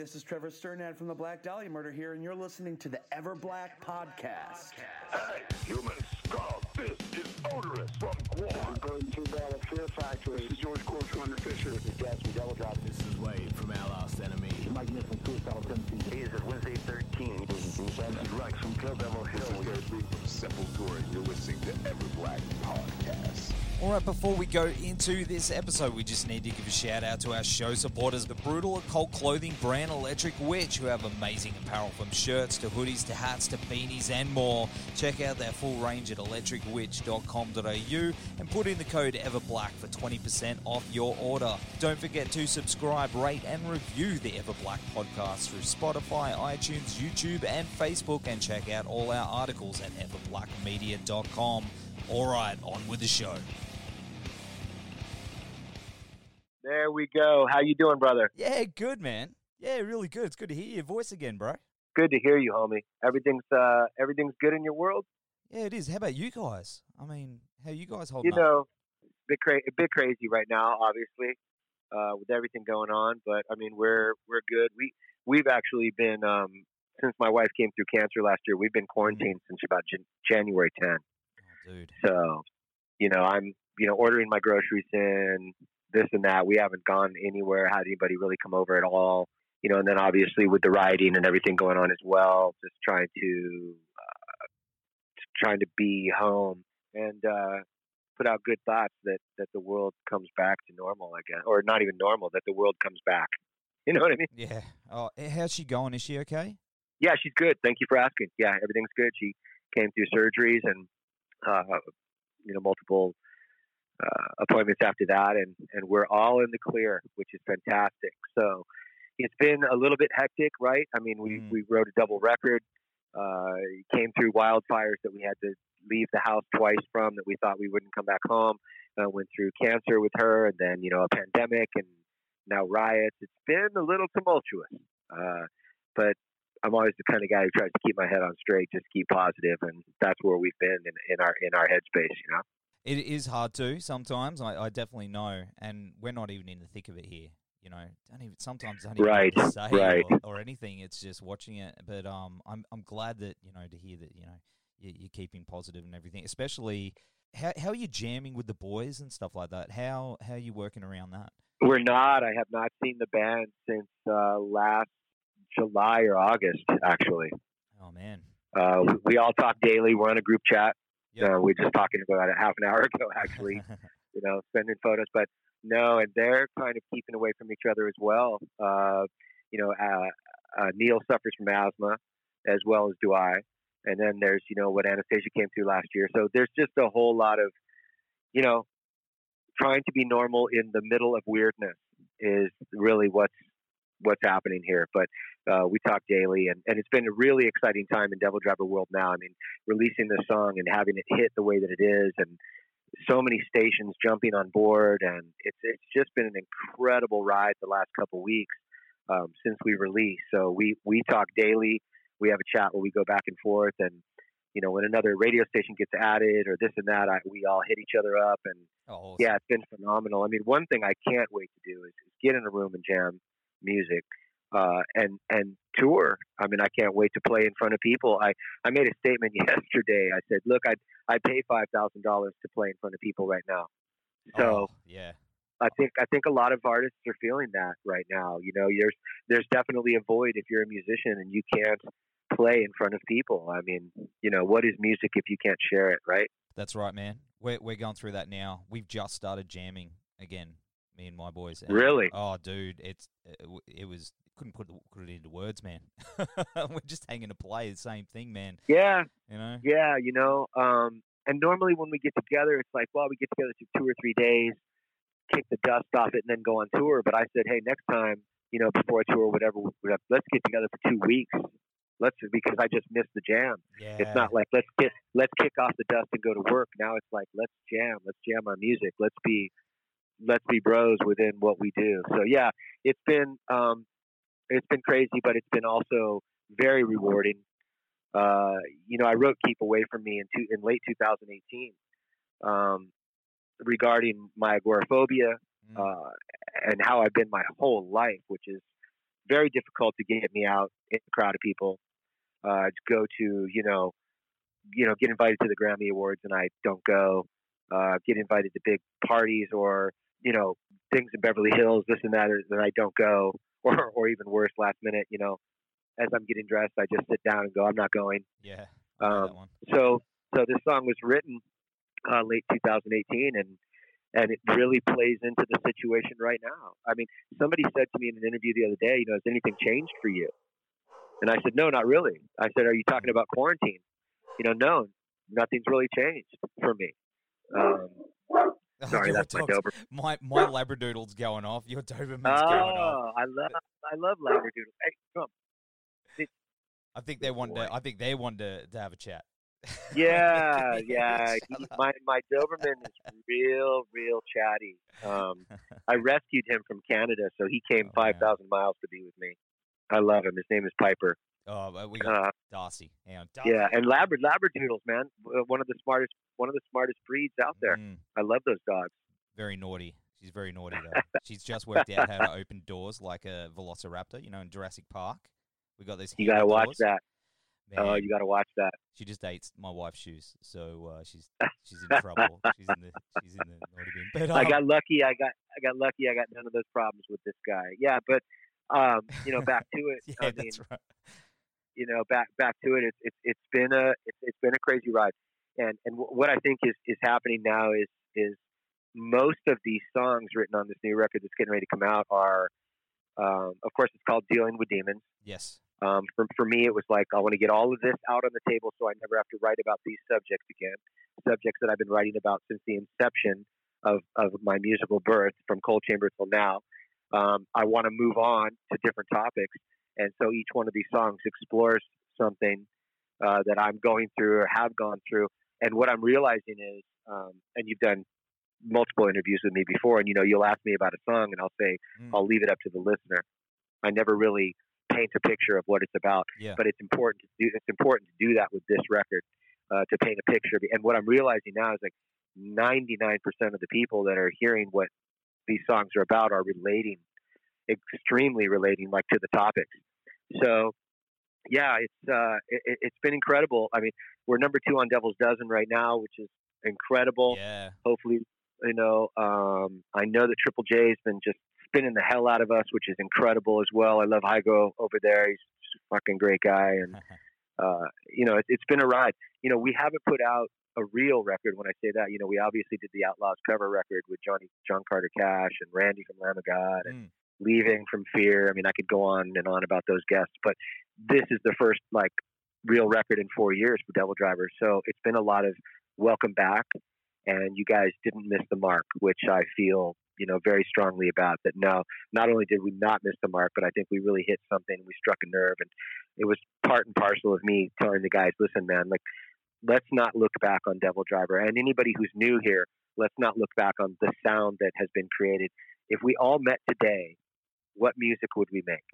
Hey, this is Trevor Strnad from the Black Dahlia Murder here, and you're listening to the Ever Black Podcast. Hey, humans, Carl, this is Oderus from Gwar. Going to Battle Fear Factory. This is George Corpsegrinder Fisher. This is Gas from This is Wade from Our Last Enemy. Mike Nick from Suicidal Tendencies. Hey, this is Wednesday 13. This is Bruce This is Rex from Kill Devil Hill. is Gary Blue. You're listening to Ever Black Podcast. All right, before we go into this episode, we just need to give a shout out to our show supporters, the brutal occult clothing brand Electric Witch, who have amazing apparel from shirts to hoodies to hats to beanies and more. Check out their full range at electricwitch.com.au and put in the code EverBlack for 20% off your order. Don't forget to subscribe, rate, and review the Everblack podcast through Spotify, iTunes, YouTube, and Facebook, and check out all our articles at everblackmedia.com. All right, on with the show. There we go. How you doing, brother? Yeah, good man. Yeah, really good. It's good to hear your voice again, bro. Good to hear you, homie. Everything's uh everything's good in your world. Yeah, it is. How about you guys? I mean, how you guys holding You know, bit cra- a bit crazy right now, obviously, uh, with everything going on. But I mean, we're we're good. We we've actually been um since my wife came through cancer last year. We've been quarantined since about Jan- January 10. Oh, dude. So, you know, I'm you know ordering my groceries in, this and that. We haven't gone anywhere, had anybody really come over at all. You know, and then obviously with the rioting and everything going on as well, just trying to uh, trying to be home and uh, put out good thoughts that that the world comes back to normal, again, or not even normal, that the world comes back. You know what I mean? Yeah. Oh, how's she going? Is she okay? Yeah, she's good. Thank you for asking. Yeah, everything's good. She came through surgeries and uh, you know multiple uh, appointments after that, and and we're all in the clear, which is fantastic. So it's been a little bit hectic, right? I mean, we Mm. we wrote a double record. Uh, came through wildfires that we had to leave the house twice from that we thought we wouldn't come back home. Uh, went through cancer with her, and then you know a pandemic, and now riots. It's been a little tumultuous, uh, but I'm always the kind of guy who tries to keep my head on straight, just keep positive, and that's where we've been in, in our in our headspace, you know. It is hard to sometimes. I, I definitely know, and we're not even in the thick of it here. You know, don't even sometimes don't even Right, say right. or, or anything. It's just watching it. But um, I'm I'm glad that you know to hear that you know you, you're keeping positive and everything. Especially how how are you jamming with the boys and stuff like that? How how are you working around that? We're not. I have not seen the band since uh, last July or August, actually. Oh man, Uh, we, all talk daily. We're on a group chat. Yep. Uh, we were just talking about it half an hour ago, actually. you know, sending photos, but no, and they're kind of keeping away from each other as well. Uh, you know, uh, uh, Neil suffers from asthma, as well as do I. And then there's, you know, what Anastasia came through last year. So there's just a whole lot of, you know, trying to be normal in the middle of weirdness is really what's what's happening here. But uh, we talk daily, and, and it's been a really exciting time in Devil Driver World now. I mean, releasing this song and having it hit the way that it is, and so many stations jumping on board, and it's it's just been an incredible ride the last couple weeks um, since we released. So we we talk daily. We have a chat where we go back and forth, and you know when another radio station gets added or this and that, I, we all hit each other up, and oh, yeah, it's been phenomenal. I mean, one thing I can't wait to do is, is get in a room and jam music uh, and and tour. I mean, I can't wait to play in front of people. I, I made a statement yesterday. I said, look, I I pay five thousand dollars to play in front of people right now. So oh, yeah, I think I think a lot of artists are feeling that right now. You know, there's there's definitely a void if you're a musician and you can't play in front of people. I mean, you know, what is music if you can't share it, right? that's right, man. We're we're going through that now. We've just started jamming again. Me and my boys. and- Really? Oh, dude, it's it, it was couldn't put it, put it into words, man. we're just hanging to play the same thing, man. Yeah, You know. Yeah, you know, um, and normally when we get together, it's like, well, we get together for two or three days, kick the dust off it, and then go on tour. But I said, hey, next time you know, before a tour or whatever, we're let's get together for two weeks. Let's because I just missed the jam. Yeah. It's not like let's get let's kick off the dust and go to work. Now it's like let's jam, let's jam our music, let's be let's be bros within what we do. So yeah, it's been um, it's been crazy, but it's been also very rewarding. Uh, you know, I wrote "Keep Away from Me" in two, in late 2018 um, regarding my agoraphobia Mm. uh, and how I've been my whole life, which is very difficult to get me out in a crowd of people. Uh, to go to, you know, you know, get invited to the Grammy Awards and I don't go. Uh, get invited to big parties or you know things in Beverly Hills, this and that, and I don't go. Or or even worse, last minute, you know, as I'm getting dressed, I just sit down and go, I'm not going. Yeah. Um, so so this song was written uh, late 2018 and and it really plays into the situation right now. I mean, somebody said to me in an interview the other day, you know, has anything changed for you? And I said, no, not really. I said, are you talking about quarantine? You know, no, nothing's really changed for me. Um, sorry, that's my Dober. My my labradoodle's going off. Your Doberman's going off. Oh, I love I love Labradoodle. Hey, come. I think they want to. I think they want to, to have a chat. Yeah, yeah. he- my my Doberman is real, real chatty. Um, I rescued him from Canada, so he came Oh, five thousand miles to be with me. I love him. His name is Piper. Oh, we got Uh, on, Darcy. yeah, and Labra Labradoodles, man, uh, one of the smartest one of the smartest breeds out there. Mm, I love those dogs. very naughty. She's very naughty though. She's just worked out how to open doors like a Velociraptor. You know, in Jurassic Park, we got those. You gotta handle watch doors. that. Oh, you gotta watch that. She just dates my wife's shoes, so uh, she's she's in trouble. she's in the she's in the naughty bin. But I um, got lucky. I got I got lucky. I got none of those problems with this guy. Yeah, but um, you know, back to it. yeah, I mean, that's right. you know, back back to it. It's it's it's been a it's, it's been a crazy ride, and and wh- what I think is is happening now is is most of these songs written on this new record that's getting ready to come out are, um, of course, it's called "Dealing with Demons." Yes. Um, for for me, it was like I want to get all of this out on the table so I never have to write about these subjects again. Subjects that I've been writing about since the inception of of my musical birth, from Coal Chamber till now. Um, I want to move on to different topics, and so each one of these songs explores something uh, that I'm going through or have gone through. And what I'm realizing is, um, and you've done multiple interviews with me before, and you know, you'll ask me about a song, and I'll say, Mm. I'll leave it up to the listener. I never really paint a picture of what it's about, Yeah. but it's important to do. It's important to do that with this record uh, to paint a picture. And what I'm realizing now is like 99% of the people that are hearing what these songs are about are relating, extremely relating, like to the topics. So, yeah, it's uh, it, it's been incredible. I mean, we're number two on Devil's Dozen right now, which is incredible. Yeah. Hopefully, you know, um, I know that Triple J's been just spinning the hell out of us, which is incredible as well. I love Hygo over there; he's a fucking great guy, and uh, you know, it, it's been a ride. You know, we haven't put out a real record. When I say that, you know, we obviously did the Outlaws cover record with Johnny John Carter Cash and Randy from Lamb of God and Mm. Leaving from Fear. I mean, I could go on and on about those guests, but this is the first like real record in four years for Devil Driver. So it's been a lot of welcome back, and you guys didn't miss the mark, which I feel you know very strongly about. That no, not only did we not miss the mark, but I think we really hit something. We struck a nerve, and it was part and parcel of me telling the guys, listen, man, like let's not look back on Devil Driver, and anybody who's new here, let's not look back on the sound that has been created. If we all met today, what music would we make?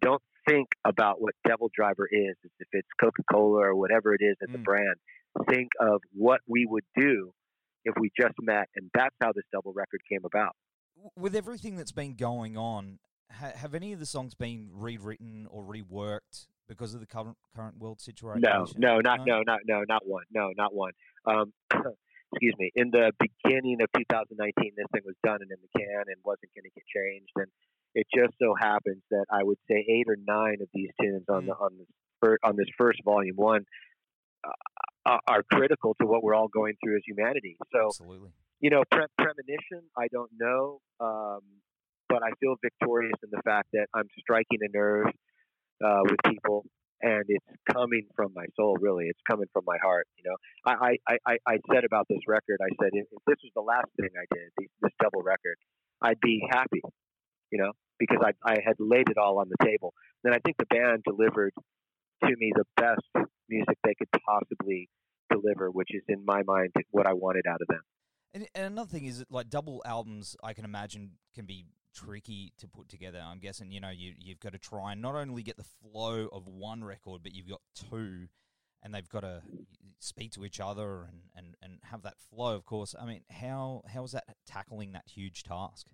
Don't think about what Devil Driver is, as if it's Coca Cola or whatever it is as a Mm. brand. Think of what we would do if we just met, and that's how this double record came about. With everything that's been going on, ha- have any of the songs been rewritten or reworked because of the current current world situation? No, no, not no, not no, not one. No, not one. Um, excuse me. In the beginning of 2019, this thing was done and in the can and wasn't going to get changed. And it just so happens that I would say eight or nine of these tunes on the on this fir- on this first volume one uh, are- are critical to what we're all going through as humanity. So Absolutely. You know, pre- premonition, I don't know, um, but I feel victorious in the fact that I'm striking a nerve uh, with people, and it's coming from my soul. Really, it's coming from my heart. You know, I I, I, I said about this record, I said if, if this was the last thing I did, this, this double record, I'd be happy. You know, because I, I had laid it all on the table. Then I think the band delivered to me the best music they could possibly deliver, which is in my mind what I wanted out of them. And, and another thing is that like double albums, I can imagine can be tricky to put together. I'm guessing you know you you've got to try and not only get the flow of one record, but you've got two, and they've got to speak to each other and, and, and have that flow. Of course, I mean how how was that tackling that huge task?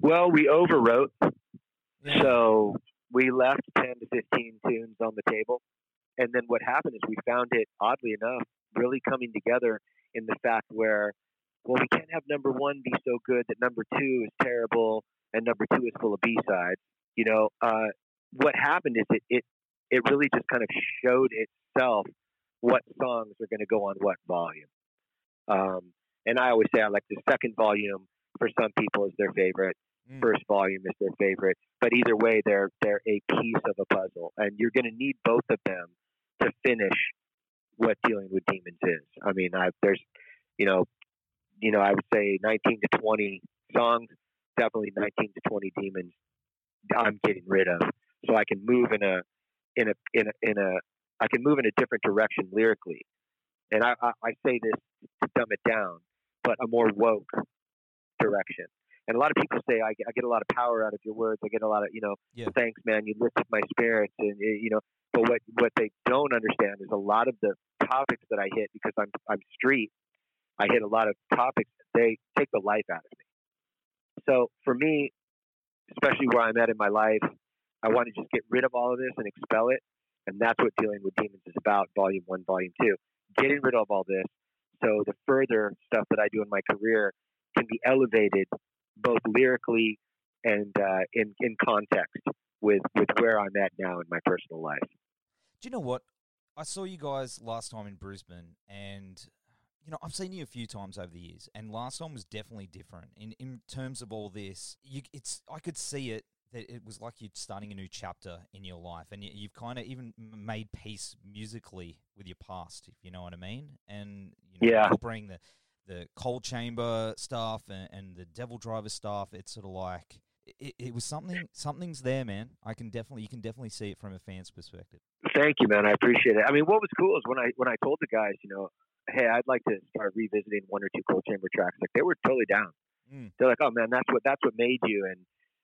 Well, we overwrote, Yeah. so we left ten to fifteen tunes on the table, and then what happened is we found it oddly enough really coming together in the fact where well we can't have number one be so good that number two is terrible and number two is full of B sides. You know, uh, what happened is it, it it really just kind of showed itself what songs are going to go on what volume. Um, and I always say I like the second volume for some people is their favorite. Mm. First volume is their favorite, but either way, they're they're a piece of a puzzle, and you're going to need both of them to finish what dealing with demons is. I mean, I, there's, you know, you know, I would say 19 to 20 songs, definitely 19 to 20 demons. I'm getting rid of, so I can move in a, in a, in a, in a, I can move in a different direction lyrically, and I, I, I say this to dumb it down, but a more woke direction. And a lot of people say I, I get a lot of power out of your words. I get a lot of, you know, Yeah. thanks, man. You lifted my spirits, and eh, you know. But what what they don't understand is a lot of the topics that I hit because I'm I'm street. I hit a lot of topics. They take the life out of me. So for me, especially where I'm at in my life, I want to just get rid of all of this and expel it. And that's what dealing with demons is about. Volume one, volume two, getting rid of all this. So the further stuff that I do in my career can be elevated both lyrically and uh, in in context with with where I'm at now in my personal life. Do you know what? I saw you guys last time in Brisbane, and you know I've seen you a few times over the years, and last time was definitely different in in terms of all this. You, it's I could see it that it was like you're starting a new chapter in your life, and you, you've kind of even made peace musically with your past, if you know what I mean, and you know, Yeah. incorporating the the Coal Chamber stuff and, and the devil driver stuff. It's sort of like. It, it was something. Something's there, man. I can definitely, you can definitely see it from a fan's perspective. Thank you, man. I appreciate it. I mean, what was cool is when I when I told the guys, you know, hey, I'd like to start revisiting one or two Coal Chamber tracks. Like they were totally down. Mm. They're like, oh man, that's what that's what made you, and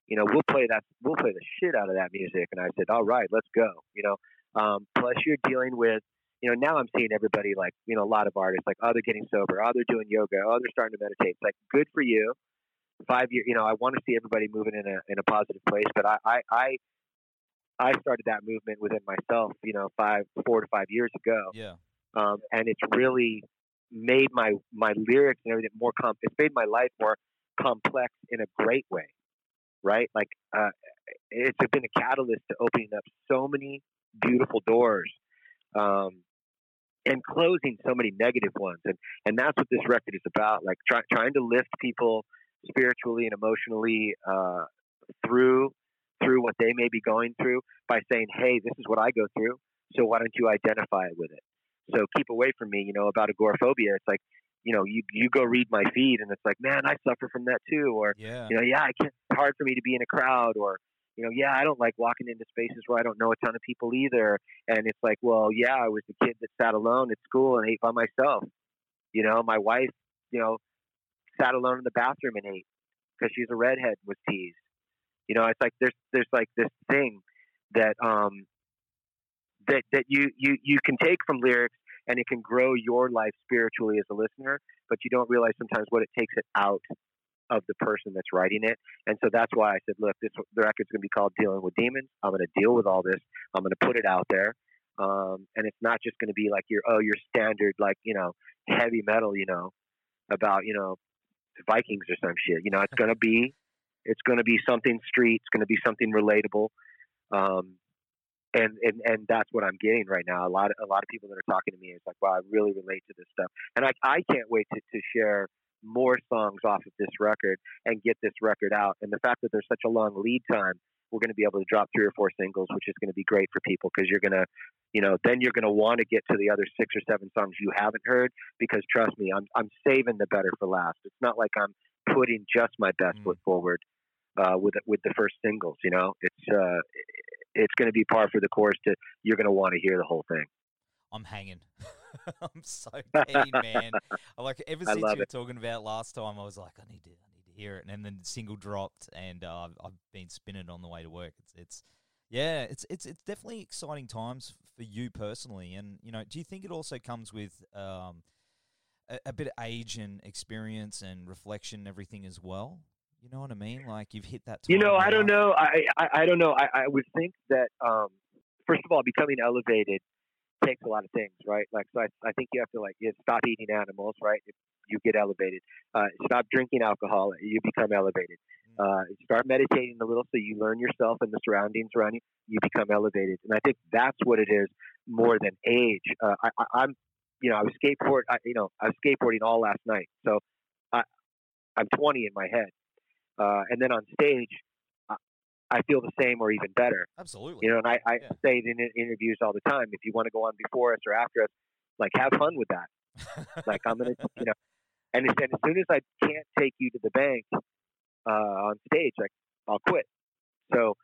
you know, we'll play that we'll play the shit out of that music. And I said, all right, let's go. You know, um, plus you're dealing with. You know, now I'm seeing everybody like, you know, a lot of artists like, oh, they're getting sober, oh, they're doing yoga, oh, they're starting to meditate. It's like, good for you. Five year, you know, I want to see everybody moving in a in a positive place, but I I I, I started that movement within myself, you know, five, four to five years ago, Yeah. Um, and it's really made my my lyrics and everything more com. It's made my life more complex in a great way, right? Like, uh, it's been a catalyst to opening up so many beautiful doors, um, and closing so many negative ones, and and that's what this record is about. Like, try, trying to lift people spiritually and emotionally uh, through through what they may be going through by saying, "Hey, this is what I go through. So why don't you identify with it? So keep away from me." You know about agoraphobia. It's like, you know, you you go read my feed, and it's like, man, I suffer from that too. Or Yeah. you know, yeah, I can't. It's hard for me to be in a crowd. Or you know, yeah, I don't like walking into spaces where I don't know a ton of people either. And it's like, well, yeah, I was the kid that sat alone at school and ate by myself. You know, my wife, you know, sat alone in the bathroom and ate because she's a redhead and was teased. You know, it's like there's there's like this thing that um that that you you you can take from lyrics and it can grow your life spiritually as a listener, but you don't realize sometimes what it takes it out of the person that's writing it. And so that's why I said, look, this the record's going to be called "Dealing with Demons." I'm going to deal with all this. I'm going to put it out there, um, and it's not just going to be like your oh your standard like you know heavy metal, you know, about you know Vikings or some shit. You know, it's going to be it's going to be something street. It's going to be something relatable. Um, and, and and that's what I'm getting right now. A lot of a lot of people that are talking to me is like, wow, I really relate to this stuff, and I I can't wait to, to share more songs off of this record and get this record out. And the fact that there's such a long lead time, we're going to be able to drop three or four singles, which is going to be great for people because you're going to, you know, then you're going to want to get to the other six or seven songs you haven't heard because trust me, I'm I'm saving the better for last. It's not like I'm putting just my best Mm. foot forward. uh, with with the first singles. You know, it's uh, it's going to be par for the course. To you're going to want to hear the whole thing. I'm hanging. I'm so keen, man. Like ever since you were it. talking about last time, I was like, I need to, I need to hear it. And then the single dropped, and uh, I've- I've been spinning on the way to work. It's, it's, yeah, it's, it's, it's definitely exciting times for you personally. And you know, do you think it also comes with um, a, a bit of age and experience and reflection, and everything as well? You know what I mean? Like you've hit that. You know, I don't know. I, I I don't know. I, I would think that um, first of all, becoming elevated takes a lot of things, right? Like, so I, I think you have to like you stop eating animals, right? If you get elevated. Uh, stop drinking alcohol. You become elevated. Uh, start meditating a little so you learn yourself and the surroundings around you. You become elevated, and I think that's what it is more than age. Uh, I, I, I'm, you know, I was skateboard. I, you know, I was skateboarding all last night, so I, I'm 20 in my head, uh, and then on stage, I, feel the same or even better. Absolutely. You know, and I, I Yeah. say it in in interviews all the time. If you want to go on before us or after us, like have fun with that. Like I'm gonna, you know, and as, and as soon as I can't take you to the bank uh, on stage, like I'll quit. So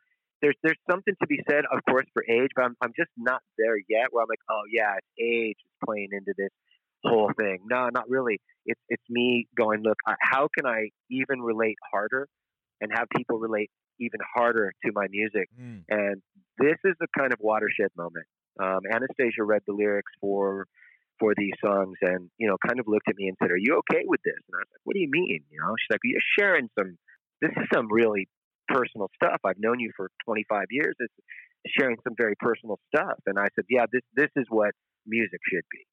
there's there's something to be said, of course, for age, but I'm I'm just not there yet. Where I'm like, oh yeah, it's age is playing into this whole thing. No, not really. It's it's me going, look, how can I even relate harder and have people relate even harder to my music? Mm. And this is the kind of watershed moment. Um, Anastasia read the lyrics for for these songs, and you know, kind of looked at me and said, "Are you okay with this?" And I was like, "What do you mean?" You know, she's like, "You're sharing some. This is some really personal stuff. I've known you for 25 years. It's sharing some very personal stuff." And I said, "Yeah, this this is what music should be.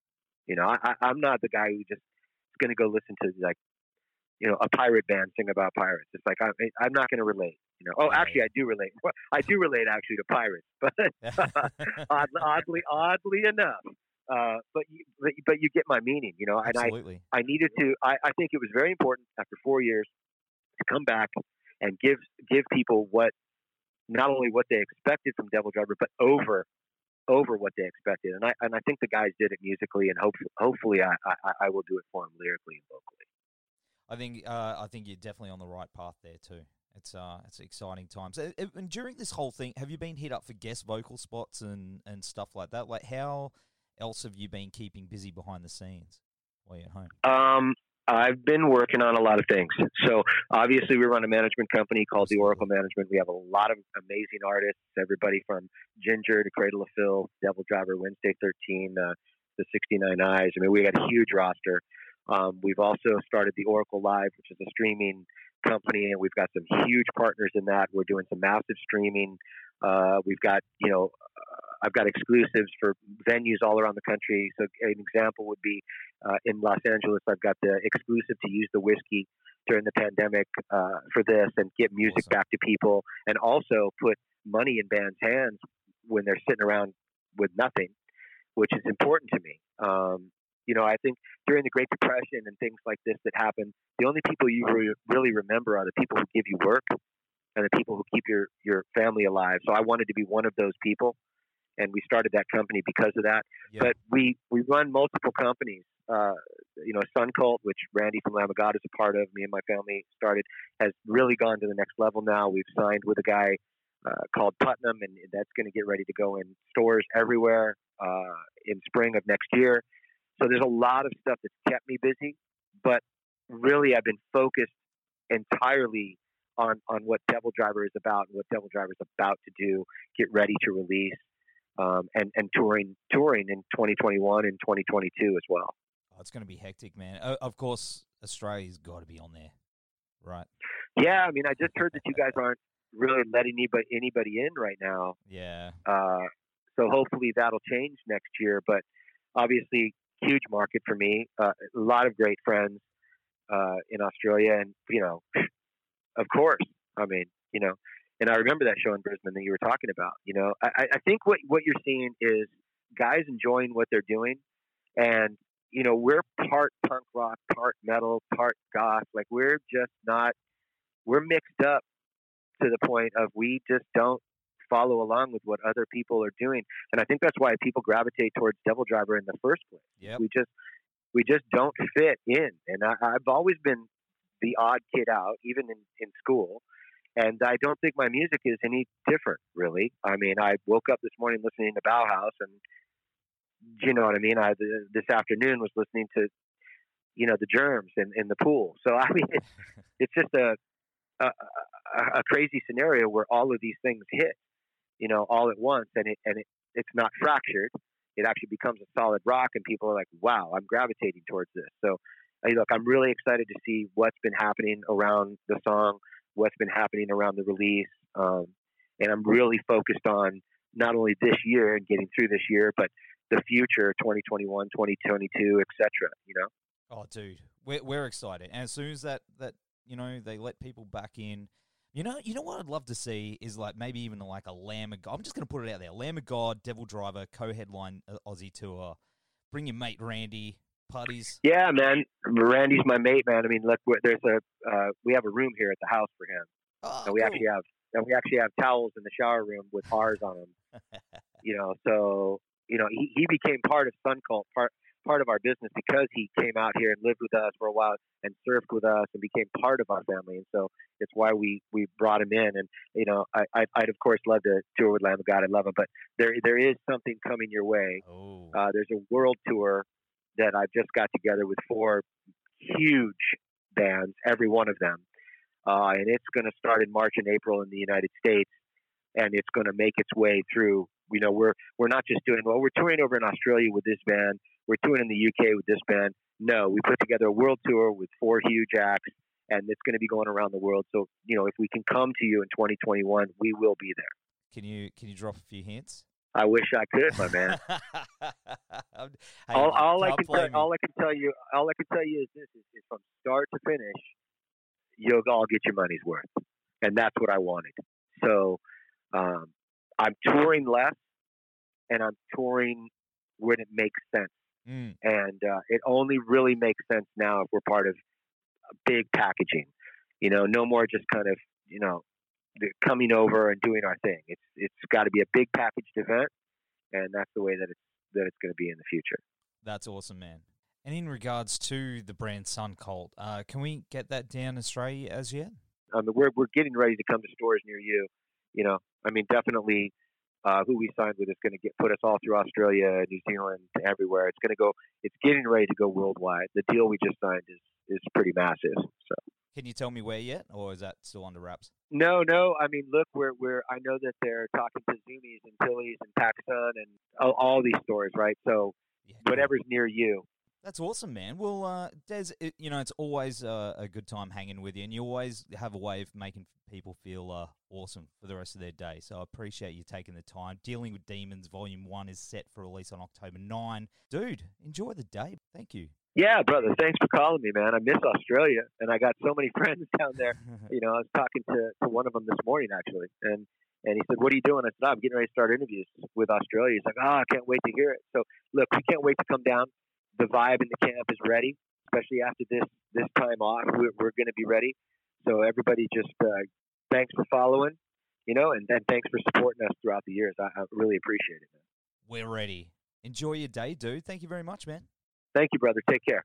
You know, I, I, I'm not the guy who just is going to go listen to like." You know, a pirate band sing about pirates. It's like I, I'm not going to relate. You know. Oh, Right. actually, I do relate. I do relate actually to pirates, but oddly, oddly, oddly enough. Uh, but you, but, but you get my meaning, you know. And I, Absolutely. I needed to. I, I think it was very important after four years to come back and give give people what not only what they expected from Devil Driver, but over over what they expected. And I and I think the guys did it musically, and hopefully hopefully I, I, I will do it for them lyrically and vocally. I think uh, I think you're definitely on the right path there too. It's uh, it's exciting times. Uh, And during this whole thing, have you been hit up for guest vocal spots and and stuff like that? Like, how else have you been keeping busy behind the scenes while you're at home? Um, I've been working on a lot of things. So obviously, we run a management company called the Oracle Management. We have a lot of amazing artists. Everybody from Ginger to Cradle of Filth, Devil Driver, Wednesday Thirteen, uh, the Sixty Nine Eyes. I mean, we got a huge roster. Um, we've also started the Oracle Live, which is a streaming company, and we've got some huge partners in that. We're doing some massive streaming. Uh, we've got, you know, I've got exclusives for venues all around the country. So an example would be uh, in Los Angeles. I've got the exclusive to use the Whisky during the pandemic uh, for this and get music Awesome. back to people, and also put money in bands' hands when they're sitting around with nothing, which is important to me. Um, you know, I think during the Great Depression and things like this that happened, the only people you re- really remember are the people who give you work and the people who keep your your family alive. So I wanted to be one of those people, and we started that company because of that. Yeah. But we we run multiple companies. Uh, you know, Sun Cult, which Randy from Lamb of God is a part of, me and my family started, has really gone to the next level now. We've signed with a guy uh, called Putnam, and that's going to get ready to go in stores everywhere uh, in spring of next year. So there's a lot of stuff that's kept me busy, but really I've been focused entirely on on what Devil Driver is about and what Devil Driver is about to do, get ready to release, um, and and touring touring in 2021 and 2022 as well. Oh, it's going to be hectic, man. Of course, Australia's got to be on there, right? Yeah, I mean I just heard that you guys aren't really letting anybody anybody in right now. Yeah. Uh, so hopefully that'll change next year. But obviously, huge market for me. Uh, a lot of great friends uh, in Australia, and you know, of course, I mean, you know, and I remember that show in Brisbane that you were talking about. You know, I, I- think what what you're seeing is guys enjoying what they're doing, and you know, we're part punk rock, part metal, part goth. Like we're just not. We're mixed up to the point of we just don't follow along with what other people are doing. And I think that's why people gravitate towards Devil Driver in the first place. Yep. We just we just don't fit in. And I, I've always been the odd kid out, even in, in school. And I don't think my music is any different, really. I mean, I woke up this morning listening to Bauhaus, and you know what I mean. I this afternoon was listening to, you know, the Germs in, in the pool. So I mean, it's it's just a, a a crazy scenario where all of these things hit, you know, all at once, and it and it it's not fractured. It actually becomes a solid rock, and people are like, "Wow, I'm gravitating towards this." So, hey, look, I'm really excited to see what's been happening around the song, what's been happening around the release, um, and I'm really focused on not only this year and getting through this year, but the future, 2021, 2022, etc. You know. Oh, dude, we're we're excited, and as soon as that that you know they let people back in. You know, you know what I'd love to see is like maybe even like a Lamb of God. I'm just going to put it out there: Lamb of God, Devil Driver, co-headline uh, Aussie tour. Bring your mate Randy. Parties. Yeah, man. Randy's my mate, man. I mean, look, there's a uh, we have a room here at the house for him, Oh, and we cool. actually have and we actually have towels in the shower room with R's on them. you know, so you know he, he became part of Sun Cult, part part of our business because he came out here and lived with us for a while and surfed with us and became part of our family. And so it's why we we brought him in. And you know, I I'd, I'd of course love to tour with Lamb of God. I love him, but there there is something coming your way. Oh, Uh, there's a world tour that I've just got together with four huge bands, every one of them, uh, and it's going to start in March and April in the United States, and it's going to make its way through. You know, we're we're not just doing well. We're touring over in Australia with this band. We're touring in the UK with this band. No, we put together a world tour with four huge acts, and it's going to be going around the world. So, you know, if we can come to you in 2021, we will be there. can you can you drop a few hints? I wish I could, my man. All, all I can tell, you. all I can tell you, all I can tell you is this: is, is from start to finish, you'll all get your money's worth, and that's what I wanted. So, um, I'm touring less, and I'm touring when it makes sense, Mm, and uh, it only really makes sense now if we're part of big packaging. You know, no more just kind of you know coming over and doing our thing. It's it's got to be a big packaged event, and that's the way that it's that it's going to be in the future. that's awesome, man. And in regards to the brand Sun Cult, uh, can we get that down Australia as yet? I mean, we're we're getting ready to come to stores near you. You know, I mean, definitely, uh, who we signed with is going to get put us all through Australia, New Zealand, everywhere. It's going to go. It's getting ready to go worldwide. The deal we just signed is is pretty massive. So Can you tell me where yet, or is that still under wraps? No, no. I mean, look, we're we're. I know that they're talking to Zumiez and Tilly's and PacSun and all, all these stores, right? So Yeah, whatever's near you. That's awesome, man. Well, uh, Dez, it, you know, it's always uh, a good time hanging with you, and you always have a way of making people feel uh, awesome for the rest of their day. So I appreciate you taking the time. Dealing with Demons Volume 1 is set for release on October 9. Dude, enjoy the day. Thank you. Yeah, brother. Thanks for calling me, man. I miss Australia, and I got so many friends down there. you know, I was talking to, to one of them this morning actually, and and he said, "What are you doing?" I said, oh, "I'm getting ready to start interviews with Australia." He's like, "Oh, I can't wait to hear it." So look, we can't wait to come down. The vibe in the camp is ready, especially after this this time off. We're, we're going to be ready. So everybody, just uh, thanks for following, you know, and, and thanks for supporting us throughout the years. I, I really appreciate it. Man. We're ready. Enjoy your day, dude. Thank you very much, man. Thank you, brother. Take care.